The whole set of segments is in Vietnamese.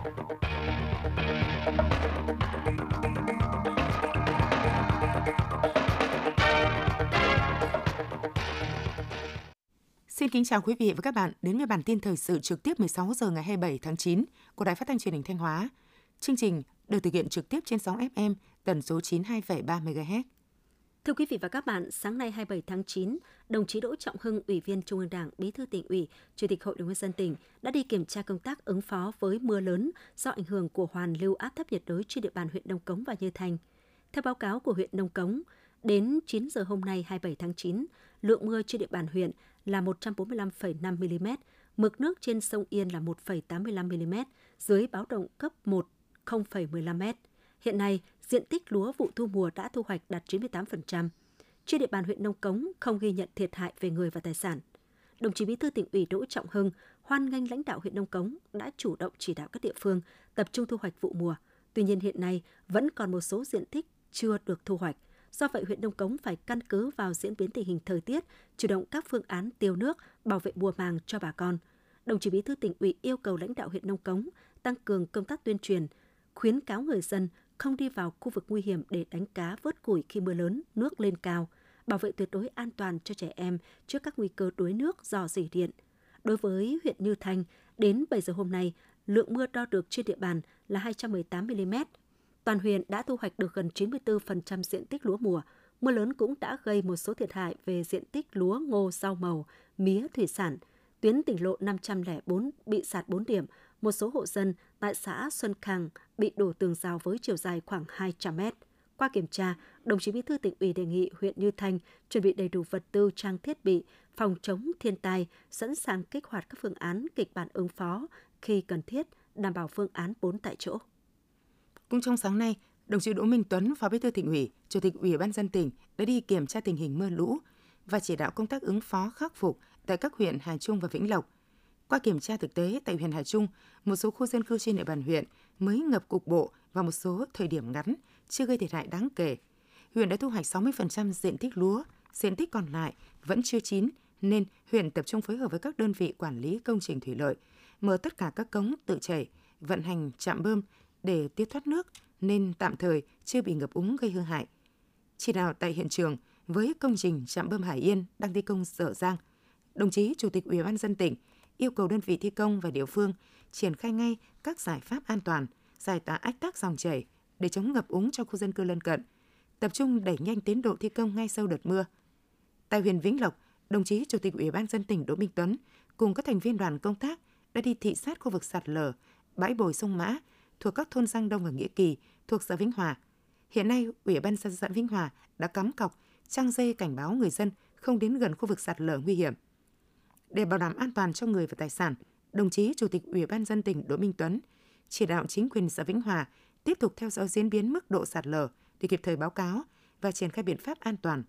Xin kính chào quý vị và các bạn đến với bản tin thời sự trực tiếp 16 giờ ngày 27 tháng 9 của Đài Phát thanh Truyền hình Thanh Hóa. Chương trình được thực hiện trực tiếp trên sóng FM tần số 92,3 MHz. Thưa quý vị và các bạn, sáng nay 27 tháng 9, đồng chí Đỗ Trọng Hưng, Ủy viên Trung ương Đảng, Bí thư tỉnh ủy, Chủ tịch Hội đồng nhân dân tỉnh đã đi kiểm tra công tác ứng phó với mưa lớn do ảnh hưởng của hoàn lưu áp thấp nhiệt đới trên địa bàn huyện Đông Cống và Như Thành. Theo báo cáo của huyện Đông Cống, đến 9 giờ hôm nay 27 tháng 9, lượng mưa trên địa bàn huyện là 145,5 mm, mực nước trên sông Yên là 1,85 mm, dưới báo động cấp 1 0,15 m. Hiện nay, diện tích lúa vụ thu mùa đã thu hoạch đạt 98%. Trên địa bàn huyện Nông Cống không ghi nhận thiệt hại về người và tài sản. Đồng chí Bí thư tỉnh ủy Đỗ Trọng Hưng hoan nghênh lãnh đạo huyện Nông Cống đã chủ động chỉ đạo các địa phương tập trung thu hoạch vụ mùa. Tuy nhiên hiện nay vẫn còn một số diện tích chưa được thu hoạch. Do vậy, huyện Đông Cống phải căn cứ vào diễn biến tình hình thời tiết, chủ động các phương án tiêu nước, bảo vệ mùa màng cho bà con. Đồng chí Bí thư tỉnh ủy yêu cầu lãnh đạo huyện Nông Cống tăng cường công tác tuyên truyền, khuyến cáo người dân không đi vào khu vực nguy hiểm để đánh cá vớt củi khi mưa lớn, nước lên cao, bảo vệ tuyệt đối an toàn cho trẻ em trước các nguy cơ đuối nước do dỉ điện. Đối với huyện Như Thanh, đến 7 giờ hôm nay, lượng mưa đo được trên địa bàn là 218 mm. Toàn huyện đã thu hoạch được gần 94% diện tích lúa mùa. Mưa lớn cũng đã gây một số thiệt hại về diện tích lúa, ngô, rau màu, mía, thủy sản. Tuyến tỉnh lộ 504 bị sạt 4 điểm, một số hộ dân tại xã Xuân Khang bị đổ tường rào với chiều dài khoảng 200 mét. Qua kiểm tra, đồng chí Bí thư tỉnh ủy đề nghị huyện Như Thanh chuẩn bị đầy đủ vật tư trang thiết bị, phòng chống thiên tai, sẵn sàng kích hoạt các phương án kịch bản ứng phó khi cần thiết, đảm bảo phương án 4 tại chỗ. Cũng trong sáng nay, đồng chí Đỗ Minh Tuấn, Phó Bí thư tỉnh ủy, Chủ tịch Ủy ban dân tỉnh đã đi kiểm tra tình hình mưa lũ và chỉ đạo công tác ứng phó khắc phục tại các huyện Hà Trung và Vĩnh Lộc – qua kiểm tra thực tế tại huyện Hà Trung, một số khu dân cư trên địa bàn huyện mới ngập cục bộ và một số thời điểm ngắn, chưa gây thiệt hại đáng kể. Huyện đã thu hoạch 60% diện tích lúa, diện tích còn lại vẫn chưa chín, nên huyện tập trung phối hợp với các đơn vị quản lý công trình thủy lợi, mở tất cả các cống tự chảy, vận hành trạm bơm để tiết thoát nước nên tạm thời chưa bị ngập úng gây hư hại. Chỉ đạo tại hiện trường với công trình trạm bơm Hải Yên đang thi công dở dang, đồng chí Chủ tịch Ủy ban dân tỉnh yêu cầu đơn vị thi công và địa phương triển khai ngay các giải pháp an toàn, giải tỏa ách tắc dòng chảy để chống ngập úng cho khu dân cư lân cận, tập trung đẩy nhanh tiến độ thi công ngay sau đợt mưa. Tại huyện Vĩnh Lộc, đồng chí Chủ tịch Ủy ban dân tỉnh Đỗ Minh Tuấn cùng các thành viên đoàn công tác đã đi thị sát khu vực sạt lở, bãi bồi sông Mã thuộc các thôn Giang Đông và Nghĩa Kỳ thuộc xã Vĩnh Hòa. Hiện nay, Ủy ban dân xã Vĩnh Hòa đã cắm cọc, trang dây cảnh báo người dân không đến gần khu vực sạt lở nguy hiểm. Để bảo đảm an toàn cho người và tài sản, đồng chí Chủ tịch Ủy ban dân tỉnh Đỗ Minh Tuấn chỉ đạo chính quyền xã Vĩnh Hòa tiếp tục theo dõi diễn biến mức độ sạt lở để kịp thời báo cáo và triển khai biện pháp an toàn.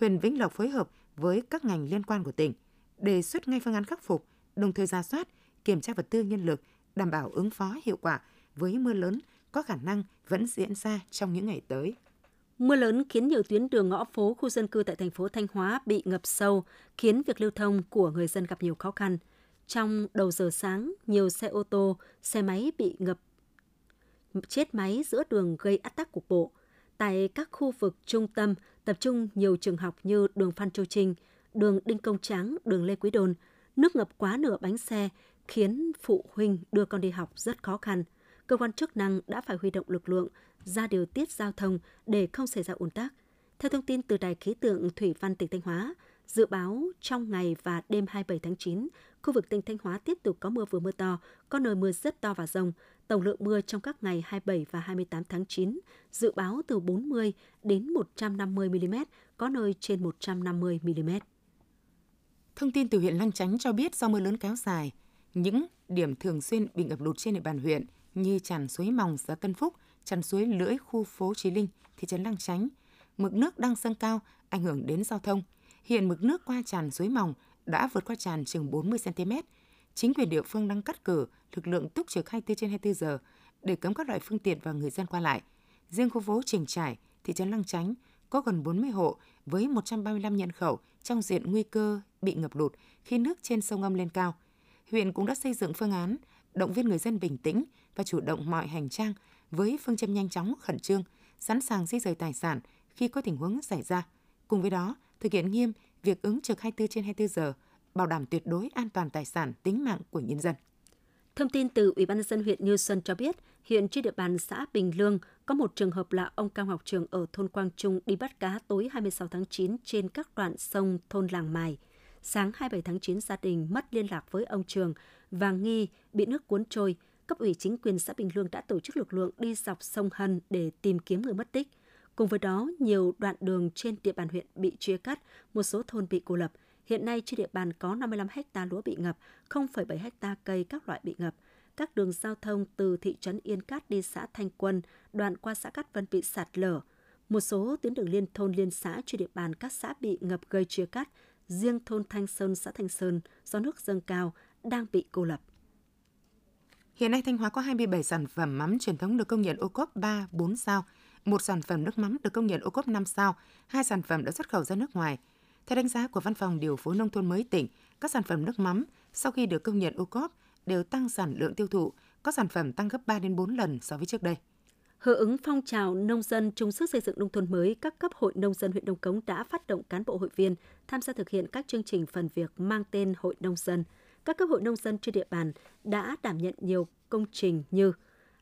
Huyện Vĩnh Lộc phối hợp với các ngành liên quan của tỉnh đề xuất ngay phương án khắc phục, đồng thời ra soát, kiểm tra vật tư nhân lực, đảm bảo ứng phó hiệu quả với mưa lớn có khả năng vẫn diễn ra trong những ngày tới. Mưa lớn khiến nhiều tuyến đường ngõ phố khu dân cư tại thành phố Thanh Hóa bị ngập sâu, khiến việc lưu thông của người dân gặp nhiều khó khăn. Trong đầu giờ sáng, nhiều xe ô tô, xe máy bị ngập chết máy giữa đường gây ách tắc cục bộ. Tại các khu vực trung tâm tập trung nhiều trường học như đường Phan Châu Trinh, đường Đinh Công Tráng, đường Lê Quý Đôn, nước ngập quá nửa bánh xe khiến phụ huynh đưa con đi học rất khó khăn. Cơ quan chức năng đã phải huy động lực lượng ra điều tiết giao thông để không xảy ra ùn tắc. Theo thông tin từ Đài khí tượng Thủy văn tỉnh Thanh Hóa, dự báo trong ngày và đêm 27 tháng 9, khu vực tỉnh Thanh Hóa tiếp tục có mưa vừa mưa to, có nơi mưa rất to và rông. Tổng lượng mưa trong các ngày 27 và 28 tháng 9 dự báo từ 40 đến 150 mm, có nơi trên 150 mm. Thông tin từ huyện Lăng Chánh cho biết do mưa lớn kéo dài, những điểm thường xuyên bị ngập lụt trên địa bàn huyện như tràn suối Mòng, xã Tân Phúc, tràn suối Lưỡi, khu phố Trí Linh, thị trấn Lăng Chánh. Mực nước đang dâng cao, ảnh hưởng đến giao thông. Hiện mực nước qua tràn suối Mòng đã vượt qua tràn chừng 40 cm. Chính quyền địa phương đang cắt cử lực lượng túc trực 24 trên 24 giờ để cấm các loại phương tiện và người dân qua lại. Riêng khu phố Trình Trải, thị trấn Lăng Chánh có gần 40 hộ với 135 nhân khẩu trong diện nguy cơ bị ngập lụt khi nước trên sông âm lên cao. huyện cũng đã xây dựng phương án động viên người dân bình tĩnh và chủ động mọi hành trang với phương châm nhanh chóng, khẩn trương, sẵn sàng di rời tài sản khi có tình huống xảy ra. Cùng với đó, thực hiện nghiêm việc ứng trực 24 trên 24 giờ, bảo đảm tuyệt đối an toàn tài sản, tính mạng của nhân dân. Thông tin từ Ủy ban nhân dân huyện Như Xuân cho biết, hiện trên địa bàn xã Bình Lương có một trường hợp là ông Cao Ngọc Trường ở thôn Quang Trung đi bắt cá tối 26 tháng 9 trên các đoạn sông thôn Làng Mài. Sáng 27 tháng 9, gia đình mất liên lạc với ông Trường và nghi bị nước cuốn trôi. Cấp ủy chính quyền xã Bình Lương đã tổ chức lực lượng đi dọc sông Hân để tìm kiếm người mất tích. Cùng với đó, nhiều đoạn đường trên địa bàn huyện bị chia cắt, một số thôn bị cô lập. Hiện nay trên địa bàn có 55 ha lúa bị ngập, 0,7 ha cây các loại bị ngập. Các đường giao thông từ thị trấn Yên Cát đi xã Thanh Quân, đoạn qua xã Cát Vân bị sạt lở. Một số tuyến đường liên thôn liên xã trên địa bàn các xã bị ngập gây chia cắt, riêng thôn Thanh Sơn, xã Thanh Sơn do nước dâng cao đang bị cô lập. Hiện nay Thanh Hóa có 27 sản phẩm mắm truyền thống được công nhận ô cốp 3, 4 sao, một sản phẩm nước mắm được công nhận ô cốp 5 sao, hai sản phẩm đã xuất khẩu ra nước ngoài. Theo đánh giá của Văn phòng Điều phối Nông thôn mới tỉnh, các sản phẩm nước mắm sau khi được công nhận ô cốp đều tăng sản lượng tiêu thụ, có sản phẩm tăng gấp 3 đến 4 lần so với trước đây. Hưởng ứng phong trào nông dân chung sức xây dựng nông thôn mới, các cấp hội nông dân huyện Đông Cống đã phát động cán bộ hội viên tham gia thực hiện các chương trình phần việc mang tên Hội nông dân. Các cấp hội nông dân trên địa bàn đã đảm nhận nhiều công trình như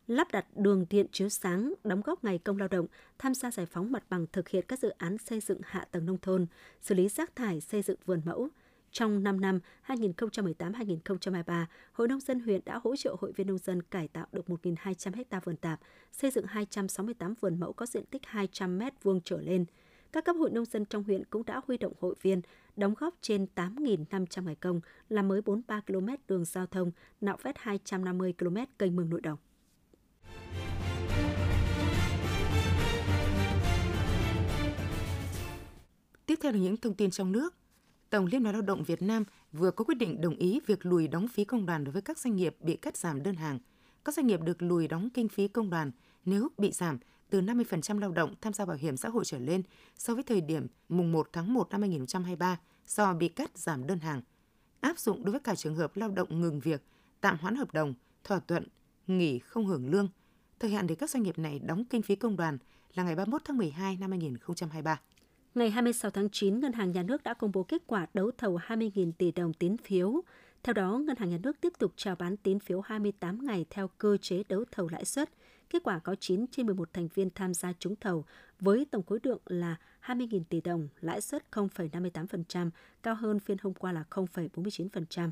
lắp đặt đường điện chiếu sáng, đóng góp ngày công lao động, tham gia giải phóng mặt bằng thực hiện các dự án xây dựng hạ tầng nông thôn, xử lý rác thải xây dựng vườn mẫu, trong 5 năm 2018-2023, Hội Nông dân huyện đã hỗ trợ hội viên nông dân cải tạo được 1.200 ha vườn tạp, xây dựng 268 vườn mẫu có diện tích 200 m vuông trở lên. Các cấp hội nông dân trong huyện cũng đã huy động hội viên đóng góp trên 8.500 ngày công, làm mới 43 km đường giao thông, nạo vét 250 km kênh mương nội đồng. Tiếp theo là những thông tin trong nước. Tổng Liên đoàn Lao động Việt Nam vừa có quyết định đồng ý việc lùi đóng phí công đoàn đối với các doanh nghiệp bị cắt giảm đơn hàng. Các doanh nghiệp được lùi đóng kinh phí công đoàn nếu bị giảm từ 50% lao động tham gia bảo hiểm xã hội trở lên so với thời điểm mùng 1 tháng 1 năm 2023 do bị cắt giảm đơn hàng. Áp dụng đối với cả trường hợp lao động ngừng việc, tạm hoãn hợp đồng, thỏa thuận, nghỉ không hưởng lương. Thời hạn để các doanh nghiệp này đóng kinh phí công đoàn là ngày 31 tháng 12 năm 2023. Ngày 26 tháng 9, Ngân hàng Nhà nước đã công bố kết quả đấu thầu 20.000 tỷ đồng tín phiếu. Theo đó, Ngân hàng Nhà nước tiếp tục chào bán tín phiếu 28 ngày theo cơ chế đấu thầu lãi suất. Kết quả có 9 trên 11 thành viên tham gia trúng thầu với tổng khối lượng là 20.000 tỷ đồng, lãi suất 0,58%, cao hơn phiên hôm qua là 0,49%.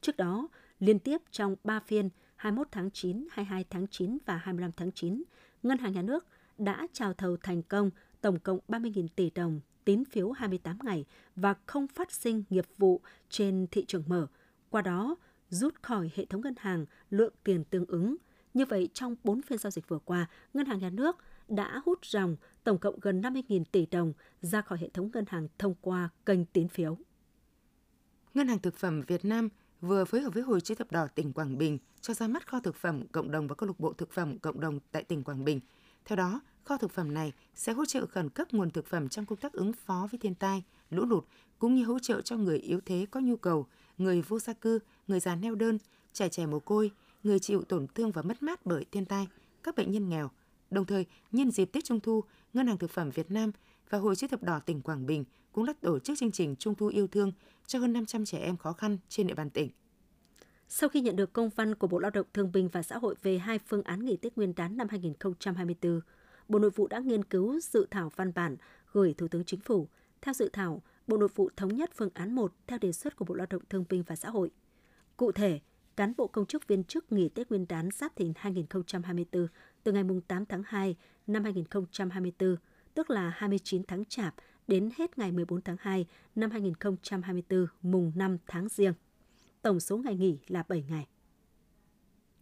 Trước đó, liên tiếp trong 3 phiên 21 tháng 9, 22 tháng 9 và 25 tháng 9, Ngân hàng Nhà nước đã chào thầu thành công tổng cộng 30.000 tỷ đồng tín phiếu 28 ngày và không phát sinh nghiệp vụ trên thị trường mở. Qua đó, rút khỏi hệ thống ngân hàng lượng tiền tương ứng. Như vậy, trong 4 phiên giao dịch vừa qua, Ngân hàng Nhà nước đã hút dòng tổng cộng gần 50.000 tỷ đồng ra khỏi hệ thống ngân hàng thông qua kênh tín phiếu. Ngân hàng Thực phẩm Việt Nam vừa phối hợp với Hội chữ thập đỏ tỉnh Quảng Bình cho ra mắt kho thực phẩm cộng đồng và câu lạc bộ thực phẩm cộng đồng tại tỉnh Quảng Bình. Theo đó, Kho thực phẩm này sẽ hỗ trợ khẩn cấp nguồn thực phẩm trong công tác ứng phó với thiên tai, lũ lụt, cũng như hỗ trợ cho người yếu thế có nhu cầu, người vô gia cư, người già neo đơn, trẻ trẻ mồ côi, người chịu tổn thương và mất mát bởi thiên tai, các bệnh nhân nghèo. Đồng thời, nhân dịp Tết Trung thu, Ngân hàng Thực phẩm Việt Nam và Hội chữ thập đỏ tỉnh Quảng Bình cũng đã tổ chức chương trình Trung thu yêu thương cho hơn 500 trẻ em khó khăn trên địa bàn tỉnh. Sau khi nhận được công văn của Bộ Lao động Thương binh và Xã hội về hai phương án nghỉ Tết Nguyên đán năm 2024, Bộ Nội vụ đã nghiên cứu dự thảo văn bản gửi Thủ tướng Chính phủ. Theo dự thảo, Bộ Nội vụ thống nhất phương án 1 theo đề xuất của Bộ Lao động Thương binh và Xã hội. Cụ thể, cán bộ công chức viên chức nghỉ Tết Nguyên đán Giáp Thìn 2024 từ ngày 8 tháng 2 năm 2024, tức là 29 tháng Chạp đến hết ngày 14 tháng 2 năm 2024 mùng 5 tháng Giêng. Tổng số ngày nghỉ là 7 ngày.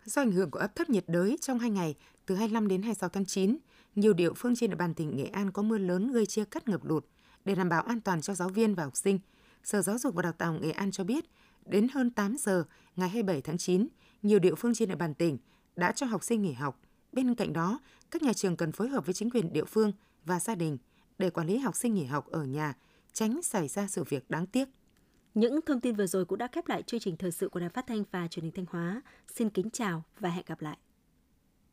Do ảnh hưởng của áp thấp nhiệt đới trong 2 ngày từ 25 đến 26 tháng 9, nhiều địa phương trên địa bàn tỉnh Nghệ An có mưa lớn gây chia cắt ngập lụt. Để đảm bảo an toàn cho giáo viên và học sinh, Sở Giáo dục và Đào tạo Nghệ An cho biết, đến hơn 8 giờ ngày 27 tháng 9, nhiều địa phương trên địa bàn tỉnh đã cho học sinh nghỉ học. Bên cạnh đó, các nhà trường cần phối hợp với chính quyền địa phương và gia đình để quản lý học sinh nghỉ học ở nhà, tránh xảy ra sự việc đáng tiếc. Những thông tin vừa rồi cũng đã khép lại chương trình thời sự của Đài Phát thanh và Truyền hình Thanh Hóa. Xin kính chào và hẹn gặp lại.